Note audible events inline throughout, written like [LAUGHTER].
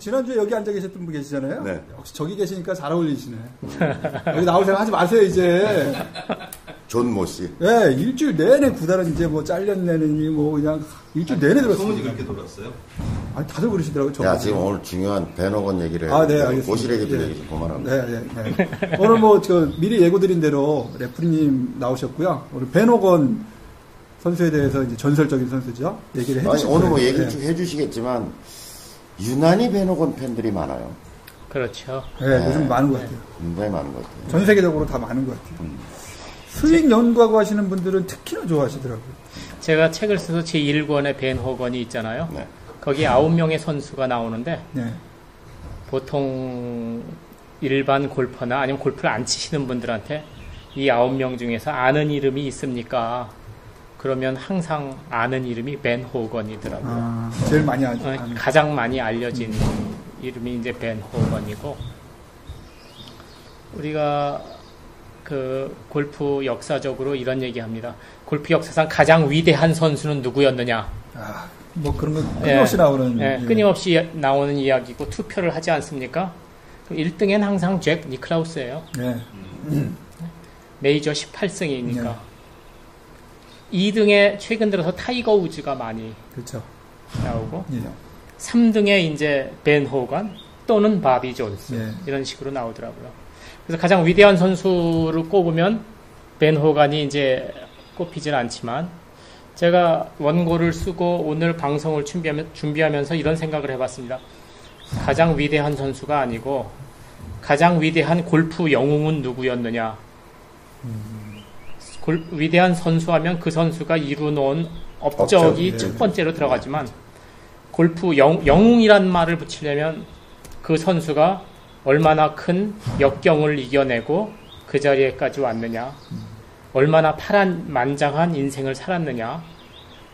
지난주에 여기 앉아 계셨던 분 계시잖아요. 네. 역시 저기 계시니까 잘 어울리시네. 여기 나올 생각 하지 마세요 이제. 존 모 씨. 예, 일주일 내내 구달은 이제 뭐 잘렸내느니 뭐 그냥 일주일 내내 소문이 들었습니다. 그렇게 돌았어요? 아니 다들 그러시더라고요. 야, 저보고. 지금 오늘 중요한 벤 호건 얘기를 해. 아, 네, 알겠습니다. 얘기도 예. 얘기 좀 그만합니다. 네, 네, 네. 오늘 뭐, 저, 미리 예고 드린 대로 레프리님 나오셨고요. 오늘 벤 호건 선수에 대해서 이제 전설적인 선수죠. 얘기를 아니, 해주실 오늘 뭐. 얘기 네. 좀 해주시겠지만, 유난히 배너건 팬들이 많아요. 그렇죠. 네, 요즘 많은 것 같아요. 굉장히 많은 것 같아요. 전 세계적으로 다 많은 것 같아요. 음. 스윙 연구하고 하시는 분들은 특히나 좋아하시더라고요. 제가 책을 써서 제 1권에 벤 호건이 있잖아요. 네. 거기 9명의 선수가 나오는데 네. 보통 일반 골퍼나 아니면 골프를 안 치시는 분들한테 이 9명 중에서 아는 이름이 있습니까? 그러면 항상 아는 이름이 벤 호건이더라고요. 아, 제일 많이 아, 어. 가장 많이 알려진 이름이 이제 벤 호건이고 우리가 그 골프 역사적으로 이런 얘기합니다. 골프 역사상 가장 위대한 선수는 누구였느냐? 아, 뭐 그런 거 끊임없이 나오는. 예, 예. 끊임없이 이- 나오는 이야기고 투표를 하지 않습니까? 1등엔 항상 잭 니클라우스예요. 네. 메이저 18승이니까. 네. 2등에 최근 들어서 타이거 우즈가 많이 그렇죠. 나오고 예. 3등에 이제 벤 호건 또는 바비 존스 네. 이런 식으로 나오더라고요. 그래서 가장 위대한 선수를 꼽으면 벤 호간이 이제 꼽히진 않지만 제가 원고를 쓰고 오늘 방송을 준비하면, 준비하면 서 이런 생각을 해봤습니다. 가장 위대한 선수가 아니고 가장 위대한 골프 영웅은 누구였느냐. 골- 위대한 선수하면 그 선수가 이루놓은 업적이 업적, 예. 첫 번째로 들어가지만 골프 영, 영웅이란 말을 붙이려면 그 선수가 얼마나 큰 역경을 이겨내고 그 자리에까지 왔느냐, 얼마나 파란 만장한 인생을 살았느냐,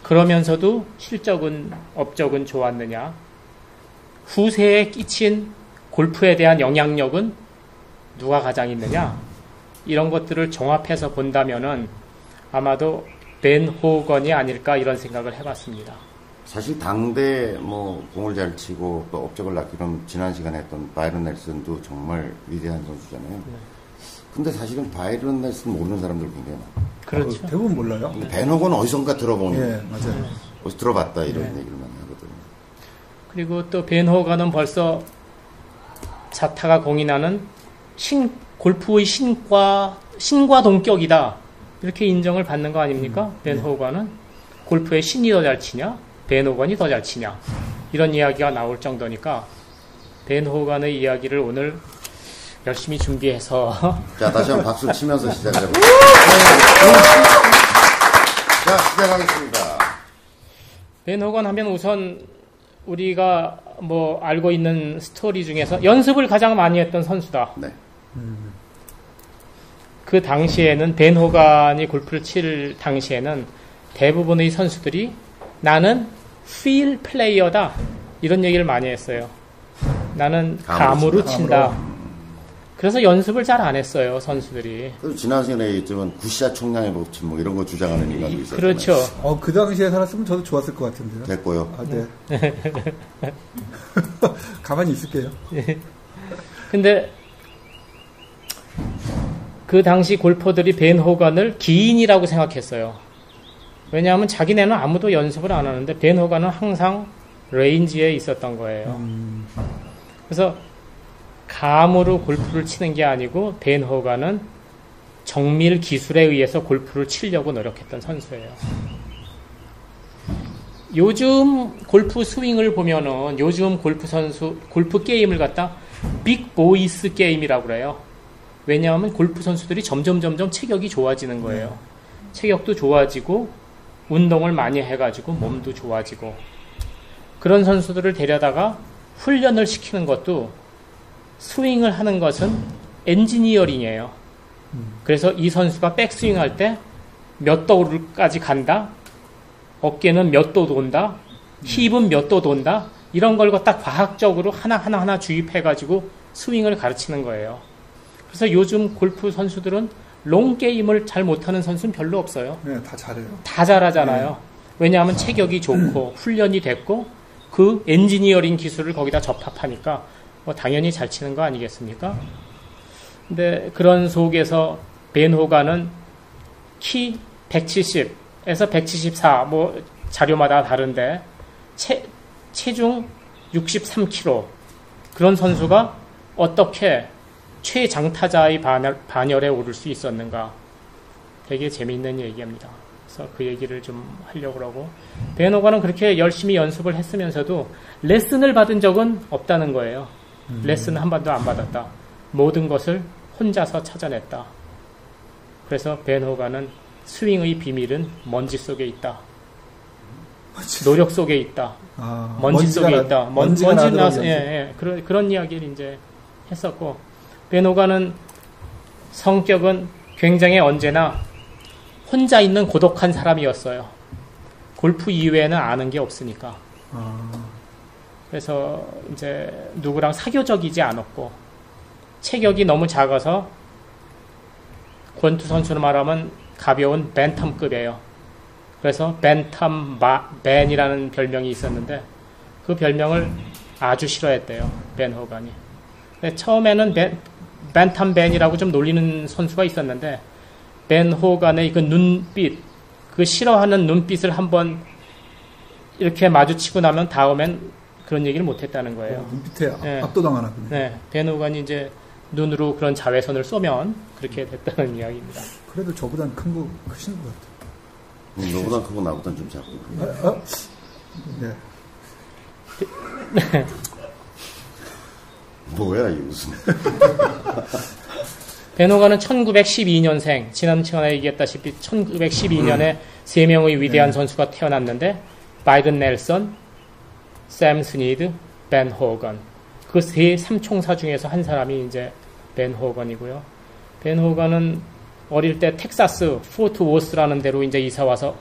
그러면서도 실적은, 업적은 좋았느냐, 후세에 끼친 골프에 대한 영향력은 누가 가장 있느냐, 이런 것들을 종합해서 본다면은 아마도 벤 호건이 아닐까 이런 생각을 해봤습니다. 사실 당대 뭐 공을 잘 치고 또 업적을 낳기는 지난 시간에 했던 바이런 넬슨도 정말 위대한 선수잖아요. 네. 근데 사실은 바이런 넬슨 모르는 사람들 굉장히 많아요. 그렇죠. 어, 대부분 몰라요. 근데 배너건 어디선가 들어보는 예, 맞아요. 어디서 들어봤다 이런 네. 얘기를 많이 하거든요. 그리고 또 벤 호가는 벌써 자타가 공인하는 신, 골프의 신과, 신과 동격이다. 이렇게 인정을 받는 거 아닙니까? 벤 호가는 골프의 신이 더 잘 치냐? 벤 호건이 더 잘 치냐? 이런 이야기가 나올 정도니까 벤 호간의 이야기를 오늘 열심히 준비해서 [LAUGHS] 자, 다시 한번 박수를 치면서 시작해볼게요. [LAUGHS] 자, 시작하겠습니다. 벤 호건 하면 우선 우리가 뭐 알고 있는 스토리 중에서 연습을 가장 많이 했던 선수다. 네. 그 당시에는 벤 호간이 골프를 칠 당시에는 대부분의 선수들이 나는 필 플레이어다 이런 얘기를 많이 했어요. 나는 감으로 감으로 친다. 그래서 연습을 잘 안 했어요 선수들이. 그리고 지난 시간에 얘기했지만 구시아 총량의 법칙 뭐 이런 거 주장하는 인간도 있었잖아요. 그렇죠. 어, 그 당시에 살았으면 저도 좋았을 것 같은데요. 됐고요. 아, 네. [LAUGHS] 가만히 있을게요. [LAUGHS] 근데 그 당시 골퍼들이 벤 호간을 기인이라고 생각했어요. 왜냐하면 자기네는 아무도 연습을 안 하는데 벤 호간은 항상 range에 있었던 거예요. 음, 그래서 감으로 골프를 치는 게 아니고 벤 호간은 정밀 기술에 의해서 골프를 치려고 노력했던 선수예요. 요즘 골프 스윙을 보면은 요즘 골프 선수 골프 게임을 갖다 big boys game이라고 그래요. 왜냐하면 골프 선수들이 점점 점점 체격이 좋아지는 거예요. 체격도 좋아지고 운동을 많이 해가지고 몸도 좋아지고 그런 선수들을 데려다가 훈련을 시키는 것도 스윙을 하는 것은 엔지니어링이에요. 그래서 이 선수가 백스윙 할 때 몇 도까지 간다, 어깨는 몇 도 돈다, 힙은 몇 도 돈다, 이런 걸 갖다 과학적으로 하나하나 하나 주입해가지고 스윙을 가르치는 거예요. 그래서 요즘 골프 선수들은 long game을 잘 못하는 선수는 별로 없어요. 네, 다 잘해요. 다 잘하잖아요. 왜냐하면 체격이 좋고 훈련이 됐고 그 엔지니어링 기술을 거기다 접합하니까 뭐 당연히 잘 치는 거 아니겠습니까? 근데 그런 속에서 벤 호간은 키 170에서 174, 뭐 자료마다 다른데 체, 체중 63kg 그런 선수가 어떻게 최장타자의 반열, 반열 에 오를 수 있었는가 되게 재미있는 얘기입니다. 그래서 그 얘기를 좀 하려고 하고 베노가는 그렇게 열심히 연습을 했으면서도 레슨을 받은 적은 없다는 거예요. 음. 레슨 한 번도 안 받았다. 모든 것을 혼자서 찾아냈다. 그래서 베노가는 스윙의 비밀은 먼지 속에 있다. 노력 속에 있다. 아, 먼지 속에 나, 있다. 먼, 지 나서 예, 예. 그런 그런 이야기를 이제 했었고 베노가는 성격은 굉장히 언제나 혼자 있는 고독한 사람이었어요. 골프 이외에는 아는 게 없으니까. 아. 그래서 이제 누구랑 사교적이지 않았고 체격이 너무 작아서 권투 선수로 말하면 가벼운 벤텀급이에요. 그래서 벤텀 마, 벤이라는 별명이 있었는데 그 별명을 아주 싫어했대요. 벤 호간이. 처음에는 벤, 벤텀 벤이라고 좀 놀리는 선수가 있었는데 벤 호간의 그 눈빛, 그 싫어하는 눈빛을 한번 이렇게 마주치고 나면 다음엔 그런 얘기를 못했다는 거예요. 어, 눈빛에 네. 압도당하나. 네, 벤 호간이 이제 눈으로 그런 자외선을 쏘면 그렇게 됐다는 이야기입니다. 그래도 저보단 큰 거, 크신 것 같아요. 음, 너보다 크고 나보다 좀 작고. 아, 아? 네. [LAUGHS] 뭐야, 이 무슨. [LAUGHS] 베노가는 1912년생, 지난 시간에 얘기했다시피 1912년에 음. 세 명의 위대한 네. 선수가 태어났는데, 바이런 넬슨, 샘 스니드, 벤 호건. 그 세 삼총사 중에서 한 사람이 이제 벤 호건이고요. 벤 호건은 어릴 때 텍사스 포트 워스라는 데로 이제 이사 와서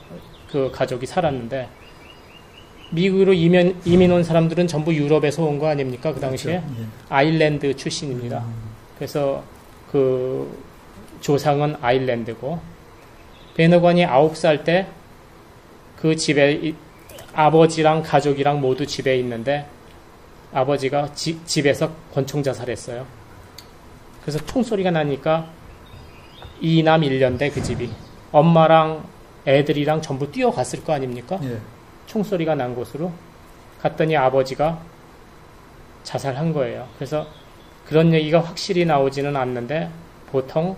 그 가족이 살았는데 미국으로 이민, 이민 온 사람들은 전부 유럽에서 온 거 아닙니까? 그 당시에 그렇죠. 예. 아일랜드 출신입니다. 음. 그래서 그 조상은 아일랜드고 베너건이 아홉 살때 그 집에 아버지랑 가족이랑 모두 집에 있는데 아버지가 지, 집에서 권총 자살했어요. 그래서 총소리가 나니까 이남 1년대 그 집이 엄마랑 애들이랑 전부 뛰어갔을 거 아닙니까? 예. 총소리가 난 곳으로 갔더니 아버지가 자살한 거예요. 그래서 그런 얘기가 확실히 나오지는 않는데 보통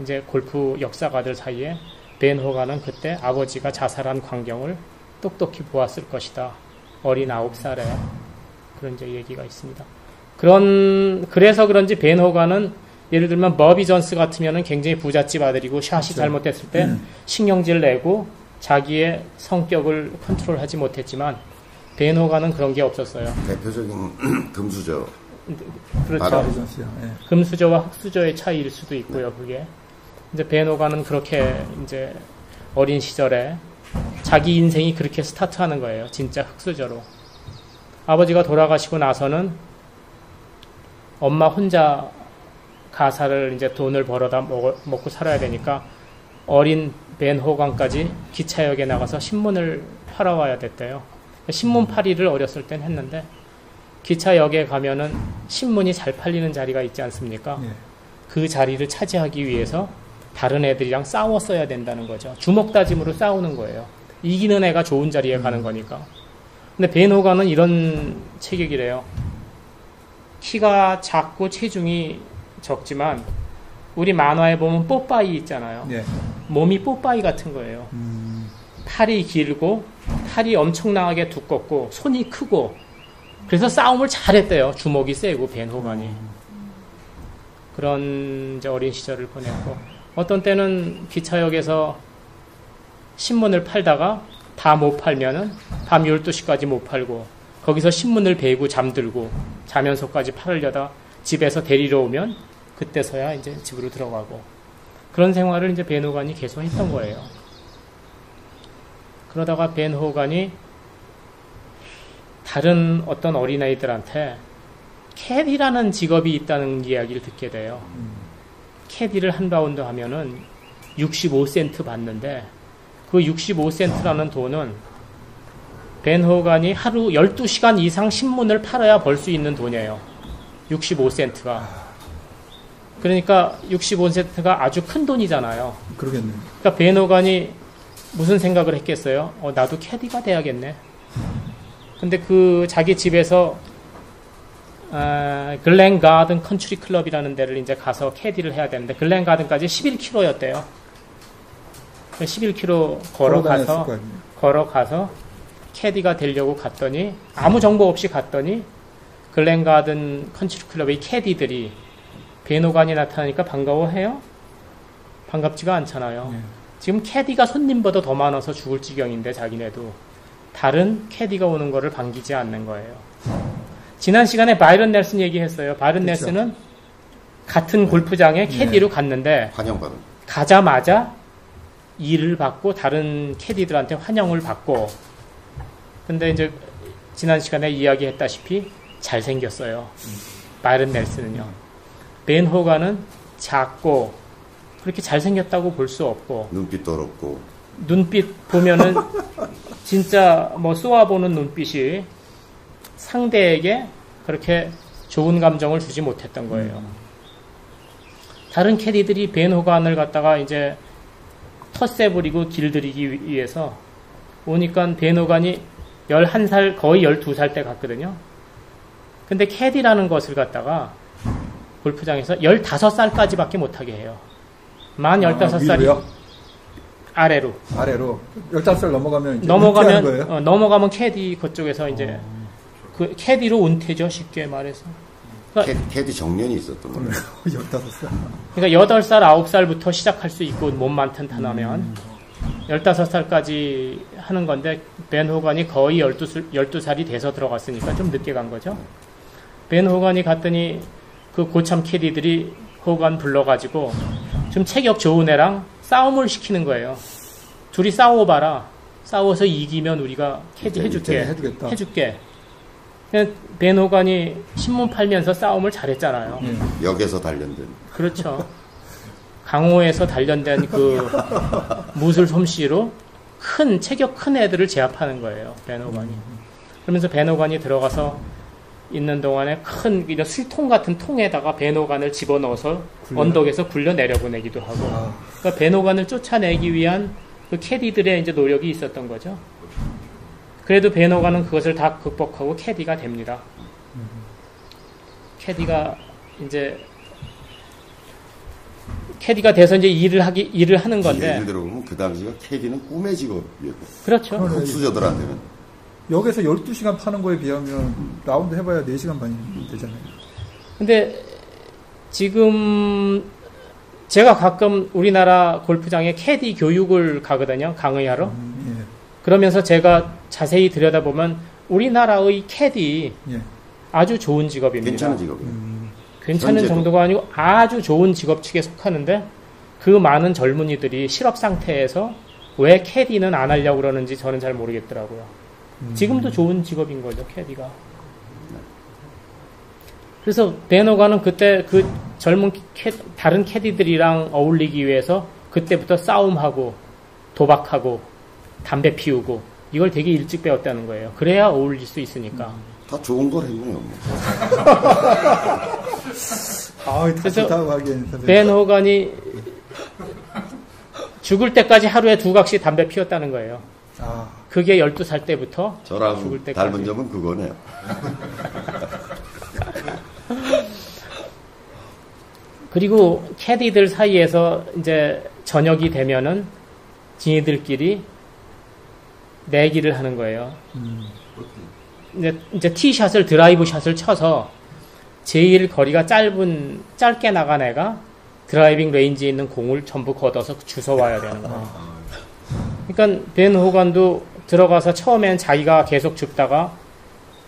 이제 골프 역사가들 사이에 벤 호가는 그때 아버지가 자살한 광경을 똑똑히 보았을 것이다. 어린 아홉 살에 그런 이제 얘기가 있습니다. 그런 그래서 그런지 벤 호가는 예를 들면 버비 존스 같으면 굉장히 부잣집 아들이고 샷이 그렇죠. 잘못됐을 때 음. 신경질 내고 자기의 성격을 컨트롤하지 못했지만 베노가는 그런 게 없었어요. 대표적인 [CLEARS THROAT] 금수저. 그렇죠. 네. 금수저와 흑수저의 차이일 수도 있고요. 그게 이제 베노가는 그렇게 이제 어린 시절에 자기 인생이 그렇게 스타트하는 거예요. 진짜 흑수저로. 아버지가 돌아가시고 나서는 엄마 혼자 가사를 이제 돈을 벌어다 먹, 먹고 살아야 되니까 어린 벤 호강까지 기차역에 나가서 신문을 팔아 와야 됐대요. 신문 팔이를 어렸을 땐 했는데 기차역에 가면은 신문이 잘 팔리는 자리가 있지 않습니까? 네. 그 자리를 차지하기 위해서 다른 애들이랑 싸웠어야 된다는 거죠. 주먹 다짐으로 싸우는 거예요. 이기는 애가 좋은 자리에 음. 가는 거니까. 근데 벤 호가는 이런 체격이래요. 키가 작고 체중이 적지만 우리 만화에 보면 뽀빠이 있잖아요. 네. 몸이 뽀빠이 같은 거예요. 음. 팔이 길고 팔이 엄청나게 두껍고 손이 크고 그래서 싸움을 잘했대요. 주먹이 세고 벤 호간이. 음. 그런 어린 시절을 보냈고 어떤 때는 기차역에서 신문을 팔다가 다 못 팔면은 밤 12시까지 못 팔고 거기서 신문을 베고 잠들고 자면서까지 팔으려다 집에서 데리러 오면 그때서야 이제 집으로 들어가고 그런 생활을 이제 벤 호간이 계속 했던 거예요. 그러다가 벤 호간이 다른 어떤 어린아이들한테 캐디라는 직업이 있다는 이야기를 듣게 돼요. 캐디를 한 라운드 하면은 65센트 받는데 그 65센트라는 돈은 벤 호간이 하루 12시간 이상 신문을 팔아야 벌 수 있는 돈이에요. 65센트가. 그러니까 65센트가 아주 큰 돈이잖아요. 그러겠네요. 그러니까 벤 호간이 무슨 생각을 했겠어요? 어, 나도 캐디가 돼야겠네. 근데 그 자기 집에서 아, 글렌 가든 컨트리 클럽이라는 데를 이제 가서 캐디를 해야 되는데 글렌 가든까지 11km였대요. 11km 걸어다녔을 걸어가서. 걸어가서 캐디가 되려고 갔더니 아무 정보 없이 갔더니 글렌 가든 컨트리 클럽의 캐디들이 벤 호간이 나타나니까 반가워해요? 반갑지가 않잖아요. 네. 지금 캐디가 손님보다 더 많아서 죽을 지경인데 자기네도 다른 캐디가 오는 거를 반기지 않는 거예요. 지난 시간에 바이런 넬슨 얘기했어요. 바이런 그렇죠. 넬슨은 같은 골프장에 캐디로 갔는데 환영받은. 가자마자 일을 받고 다른 캐디들한테 환영을 받고 근데 이제 지난 시간에 이야기했다시피 잘생겼어요. 바이런 넬슨은요. 벤 호가는 작고 그렇게 잘생겼다고 볼 수 없고 눈빛 더럽고. 눈빛 보면은 [LAUGHS] 진짜 뭐 쏘아보는 눈빛이 상대에게 그렇게 좋은 감정을 주지 못했던 거예요. 다른 캐디들이 벤 호간을 갖다가 이제 텃세 부리고 길들이기 위해서 오니까 벤 호간이 11살, 거의 12살 때 갔거든요. 근데 캐디라는 것을 갖다가 골프장에서 15살까지밖에 못하게 해요. 만 아, 15살이 위로요? 아래로. 아래로 15살 넘어가면 넘어가면 거예요? 어, 넘어가면 캐디 그쪽에서 이제 그 캐디로 은퇴죠 쉽게 말해서. 그러니까, 캐, 캐디 정년이 있었던 거예요. [LAUGHS] 15살. 그러니까 8살, 9살부터 시작할 수 있고 몸만 튼튼하면 15살까지 하는 건데 벤 호간이 거의 12, 12살이 돼서 들어갔으니까 좀 늦게 간 거죠. 벤 호간이 갔더니 그 고참 캐디들이 호간 불러가지고 좀 체격 좋은 애랑 싸움을 시키는 거예요. 둘이 싸워봐라. 싸워서 이기면 우리가 캐디 해줄게. 해주겠다. 해줄게. 그냥 벤 호간이 신문 팔면서 싸움을 잘했잖아요. 예. 역에서 단련된. 그렇죠. 강호에서 단련된 그 무술 솜씨로 큰 체격 큰 애들을 제압하는 거예요. 베노관이. 그러면서 베노관이 들어가서 있는 동안에 큰 이런 술통 같은 통에다가 베노관을 집어넣어서 굴려. 언덕에서 굴려 내려보내기도 하고. 아, 그러니까 벤 호간을 쫓아내기 위한 그 캐디들의 이제 노력이 있었던 거죠. 그래도 벤 호간은 그것을 다 극복하고 캐디가 됩니다. 캐디가 이제 캐디가 돼서 이제 일을 하기 일을 하는 건데 예를 들어 보면 그 당시가 캐디는 꿈의 직업이었고 그렇죠. 흙수저들한테는 역에서 12시간 파는 거에 비하면 라운드 해봐야 4시간 반이 되잖아요. 근데 지금 제가 가끔 우리나라 골프장에 캐디 교육을 가거든요. 강의하러. 음, 그러면서 제가 자세히 들여다보면 우리나라의 캐디 예, 예. 아주 좋은 직업입니다. 괜찮은 직업이에요. 음, 괜찮은 현재도. 정도가 아니고 아주 좋은 직업 측에 속하는데 그 많은 젊은이들이 실업 상태에서 왜 캐디는 안 하려고 그러는지 저는 잘 모르겠더라고요. 음. 지금도 좋은 직업인 거죠, 캐디가. 그래서 베노가는 그때 그 젊은 캐, 다른 캐디들이랑 어울리기 위해서 그때부터 싸움하고 도박하고 담배 피우고 이걸 되게 일찍 배웠다는 거예요. 그래야 어울릴 수 있으니까. 다 좋은 걸 했네요. 뭐. [LAUGHS] 아, 다 그래서. 벤 호간이 죽을 때까지 하루에 두 각씩 담배 피웠다는 거예요. 아, 그게 12살 때부터 저랑 죽을 때까지. 닮은 점은 그거네요. [LAUGHS] 그리고 캐디들 사이에서 이제 저녁이 되면은 지니들끼리 내기를 하는 거예요. 음, 이제, 이제 티샷을 드라이브 샷을 쳐서 제일 거리가 짧은 짧게 나간 애가 driving range에 있는 공을 전부 걷어서 주워 와야 되는 거예요. 그러니까 벤 호간도 들어가서 처음엔 자기가 계속 줍다가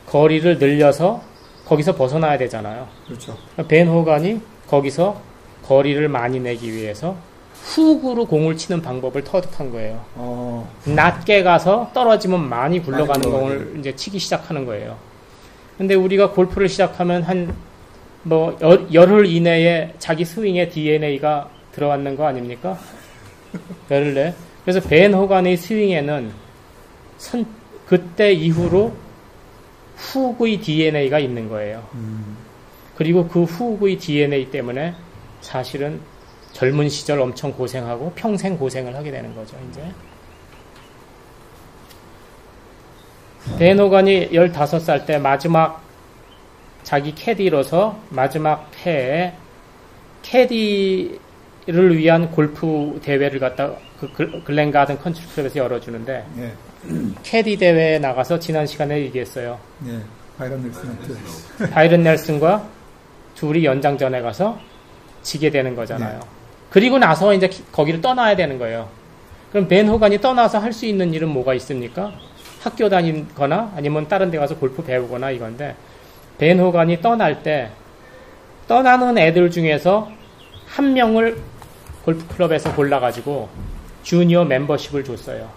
거리를 늘려서 거기서 벗어나야 되잖아요. 그렇죠. 벤 호간이 거기서 거리를 많이 내기 위해서 훅으로 공을 치는 방법을 터득한 거예요. 어, 낮게 가서 떨어지면 많이 굴러가는 많이 공을 이제 치기 시작하는 거예요. 근데 우리가 골프를 시작하면 한 뭐 열흘 이내에 자기 스윙에 DNA가 들어왔는 거 아닙니까? 열흘 내. 그래서 벤 호간의 스윙에는 선, 그때 이후로 후의 DNA가 있는 거예요. 음. 그리고 그 후의 DNA 때문에 사실은 젊은 시절 엄청 고생하고 평생 고생을 하게 되는 거죠, 이제. 벤 호건이 15살 때 마지막 자기 캐디로서 마지막 해에 캐디를 위한 골프 대회를 갖다 그 글- 글렌가든 컨트리 클럽에서 열어주는데 예. 캐디 대회에 나가서 지난 시간에 얘기했어요. 예. 바이런 넬슨한테. [LAUGHS] 바이런 넬슨과 둘이 연장전에 가서 지게 되는 거잖아요. 네. 그리고 나서 이제 기- 거기를 떠나야 되는 거예요. 그럼 벤 호간이 떠나서 할 수 있는 일은 뭐가 있습니까? 학교 다니거나 아니면 다른 데 가서 골프 배우거나 이건데 벤 호간이 떠날 때 떠나는 애들 중에서 한 명을 골프 클럽에서 골라가지고 주니어 멤버십을 줬어요.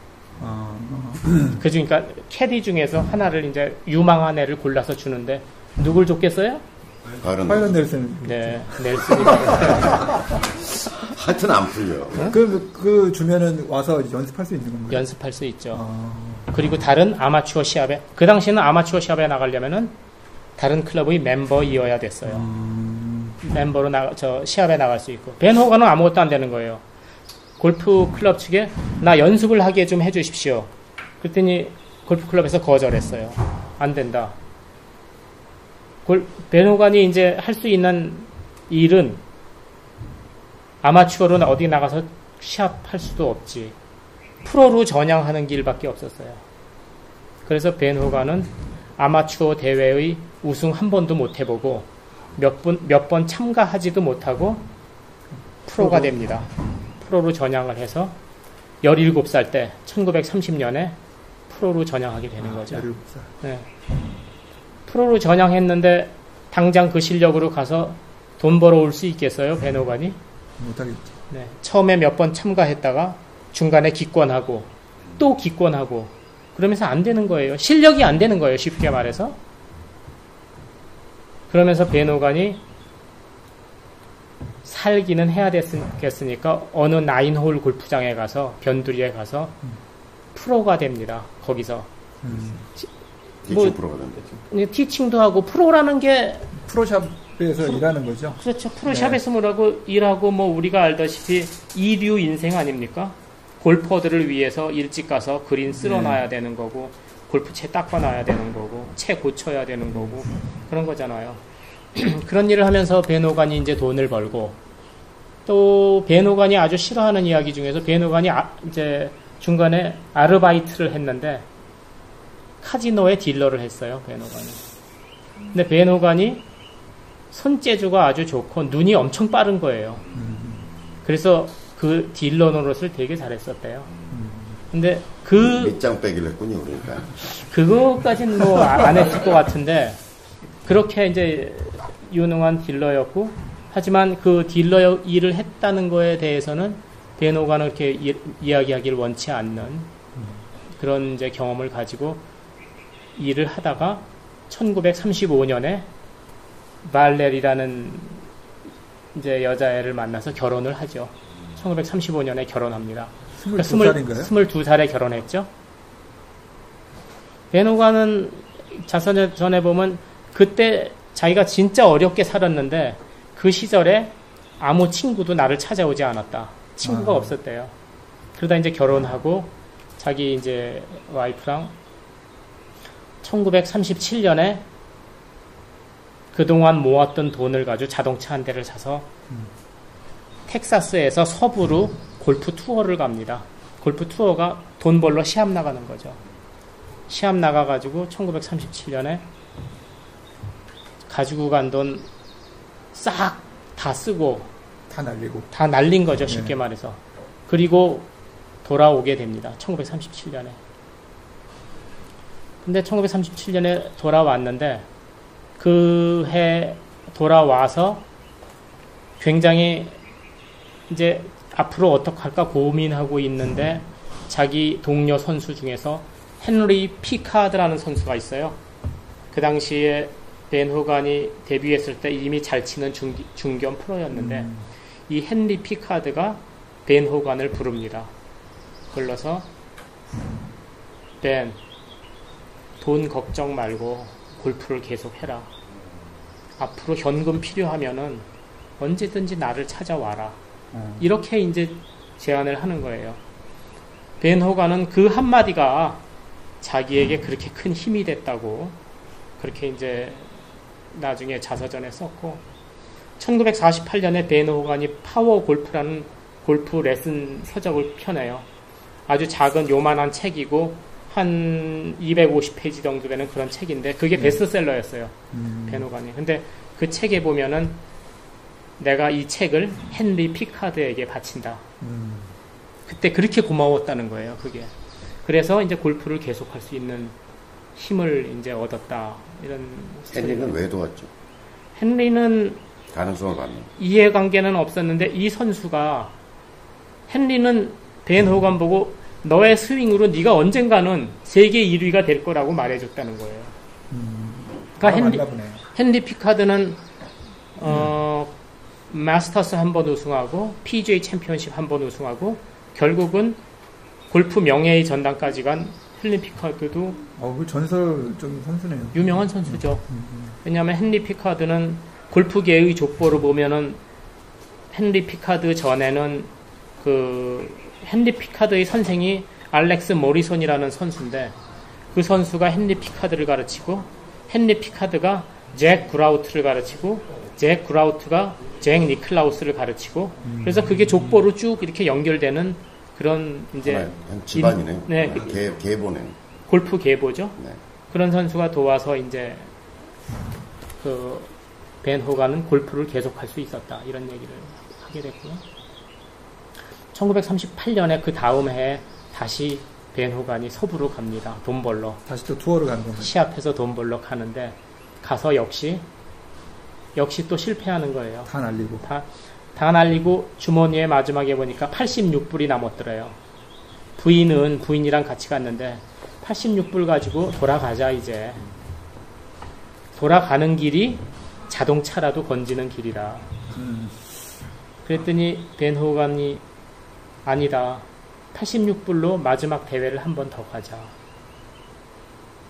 아, 그 중니까 캐디 중에서 하나를 이제 유망한 애를 골라서 주는데 누굴 줬겠어요? 바이런 넬슨. 넬슨. 네, 넬슨이 [LAUGHS] 하여튼 안 풀려. 그, 그 주면은 와서 연습할 수 있는 건가요? 연습할 수 있죠. 아, 그리고 다른 아마추어 시합에 그 당시에는 아마추어 시합에 나가려면은 다른 클럽의 멤버이어야 됐어요. 음, 멤버로 나, 저 시합에 나갈 수 있고 벤 호가는 아무것도 안 되는 거예요. 골프 클럽 측에 나 연습을 하게 좀 해주십시오. 그랬더니 골프 클럽에서 거절했어요. 안 된다. 골, 벤 호간이 이제 할 수 있는 일은 아마추어로 어디 나가서 시합할 수도 없지. 프로로 전향하는 길밖에 없었어요. 그래서 벤 호간은 아마추어 대회의 우승 한 번도 못 해보고 몇 번, 몇 번 참가하지도 못하고 프로가. 됩니다. 프로로 전향을 해서 17살 때 1930년에 프로로 전향하게 되는 거죠. 17살. 네. 프로로 전향했는데 당장 그 실력으로 가서 돈 벌어올 수 있겠어요, 베노간이? 못하겠죠. 네. 처음에 몇 번 참가했다가 중간에 기권하고 또 기권하고 그러면서 안 되는 거예요. 실력이 안 되는 거예요, 쉽게 말해서. 그러면서 베노간이 살기는 해야 됐겠으니까 어느 나인홀 골프장에 가서 변두리에 가서 프로가 됩니다. 거기서 음. 대충 뭐- 프로가 된대죠. 이제 티칭도 하고 프로라는 게 프로샵에서 일하는 거죠. 그렇죠. 프로샵에서 뭐라고 일하고 뭐 우리가 알다시피 이류 인생 아닙니까? 골퍼들을 위해서 일찍 가서 그린 쓸어놔야 되는 거고 골프채 닦아놔야 되는 거고 채 고쳐야 되는 거고 그런 거잖아요. [CLEARS THROAT] 그런 일을 하면서 베노간이 이제 돈을 벌고 또 베노간이 아주 싫어하는 이야기 중에서 베노간이 아- 이제 중간에 아르바이트를 했는데 카지노의 딜러를 했어요. 베노간이. 근데 베노간이 손재주가 아주 좋고 눈이 엄청 빠른 거예요. 그래서 그 딜러 노릇을 되게 잘했었대요. 근데 그 밑장 빼기를 했군요, 그러니까. 그거까지는 뭐 안 했을 것 같은데 그렇게 이제 유능한 딜러였고 하지만 그 딜러 일을 했다는 거에 대해서는 베노가는 이렇게 이, 이야기하기를 원치 않는 그런 이제 경험을 가지고 일을 하다가 1935년에 발레리라는 이제 여자애를 만나서 결혼을 하죠. 1935년에 결혼합니다. 22살인가요? 22살에 결혼했죠. 베노가는 자선에 전에 보면 그때 자기가 진짜 어렵게 살았는데 그 시절에 아무 친구도 나를 찾아오지 않았다. 친구가 아. 없었대요. 그러다 이제 결혼하고 자기 이제 와이프랑 1937년에 그동안 모았던 돈을 가지고 자동차 한 대를 사서 텍사스에서 서부로 골프 투어를 갑니다. 골프 투어가 돈 벌러 시합 나가는 거죠. 시합 나가가지고 1937년에 가지고 간 돈 싹 다 쓰고 다 날리고. 다 날린 거죠. 쉽게 네. 말해서. 그리고 돌아오게 됩니다. 1937년에. 근데 1937년에 돌아왔는데 그 해 돌아와서 굉장히 이제 앞으로 어떻게 할까 고민하고 있는데 자기 동료 선수 중에서 헨리 피카드라는 선수가 있어요. 그 당시에 벤 호간이 데뷔했을 때 이미 잘 치는 중, 중견 프로였는데 음. 이 헨리 피카드가 벤 호간을 부릅니다. 불러서 벤, 돈 걱정 말고 골프를 계속 해라. 앞으로 현금 필요하면은 언제든지 나를 찾아와라. 어. 이렇게 이제 제안을 하는 거예요. 벤 호가는 그 한마디가 자기에게 그렇게 큰 힘이 됐다고 그렇게 이제 나중에 자서전에 썼고 1948년에 벤 호간이 파워 골프라는 골프 레슨 서적을 펴내요. 아주 작은 요만한 책이고 한 250페이지 정도 되는 그런 책인데 그게 베스트셀러였어요. 음. 벤 호간이. 근데 그 책에 보면은 내가 이 책을 헨리 피카드에게 바친다. 음. 그때 그렇게 고마웠다는 거예요, 그게. 그래서 이제 골프를 계속할 수 있는 힘을 이제 얻었다. 이런. 헨리는. 왜 도왔죠? 헨리는 가능성을 받는. 이해관계는 없었는데 이 선수가 헨리는 벤 호간 보고 너의 스윙으로 네가 언젠가는 세계 1위가 될 거라고 말해줬다는 거예요. 음. 그러니까 헨리. 헨리 피카드는 어, 마스터스 한 번 우승하고 PGA 챔피언십 한 번 우승하고 결국은 골프 명예의 전당까지 간 헨리 피카드도 어, 그 전설적인 선수네요. 유명한 선수죠. 음, 음. 왜냐하면 헨리 피카드는 골프계의 족보를 보면은 헨리 피카드 전에는 그 헨리 피카드의 선생이 알렉스 모리손이라는 선수인데 그 선수가 헨리 피카드를 가르치고 헨리 피카드가 잭 구라우트를 가르치고 잭 구라우트가 잭 니클라우스를 가르치고 그래서 그게 족보로 쭉 이렇게 연결되는 그런 이제 한 집안이네요. 네. 계, 계보네요. 골프 계보죠. 네. 그런 선수가 도와서 이제 그벤 호가는 골프를 계속할 수 있었다 이런 얘기를 하게 됐고요. 1938년에 그 다음 해에 다시 벤 호간이 서부로 갑니다. 돈 벌러 다시 또 투어를 가는 겁니다. 시합해서 돈 벌러 가는데 가서 역시 역시 또 실패하는 거예요. 다 날리고. 다, 다 날리고 주머니에 마지막에 보니까 86불이 남았더래요. 부인은 부인이랑 같이 갔는데 86불 가지고 돌아가자 이제. 돌아가는 길이 자동차라도 건지는 길이라. 음. 그랬더니 벤 호간이 아니다. 86불로 마지막 대회를 한 번 더 가자.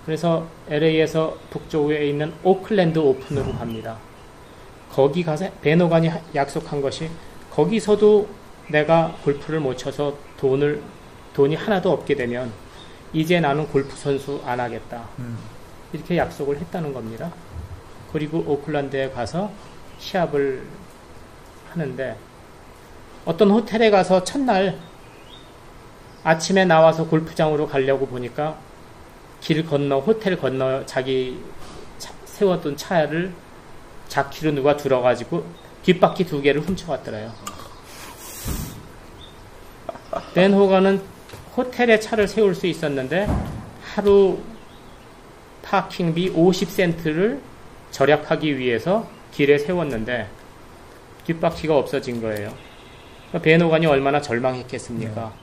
그래서 LA에서 북쪽에 있는 오클랜드 오픈으로 갑니다. 거기 가서 하- 약속한 것이 거기서도 내가 골프를 못 쳐서 돈을 돈이 하나도 없게 되면 이제 나는 골프 선수 안 하겠다. 음. 이렇게 약속을 했다는 겁니다. 그리고 오클랜드에 가서 시합을 하는데 어떤 호텔에 가서 첫날 아침에 나와서 골프장으로 가려고 보니까 길 건너 호텔 건너 자기 차- 세웠던 차를 자키로 누가 들어가지고 뒷바퀴 두 개를 훔쳐갔더래요. 벤 호가는 호텔에 차를 세울 수 있었는데 하루 파킹비 50센트를 절약하기 위해서 길에 세웠는데 뒷바퀴가 없어진 거예요. 벤 호간이 얼마나 절망했겠습니까?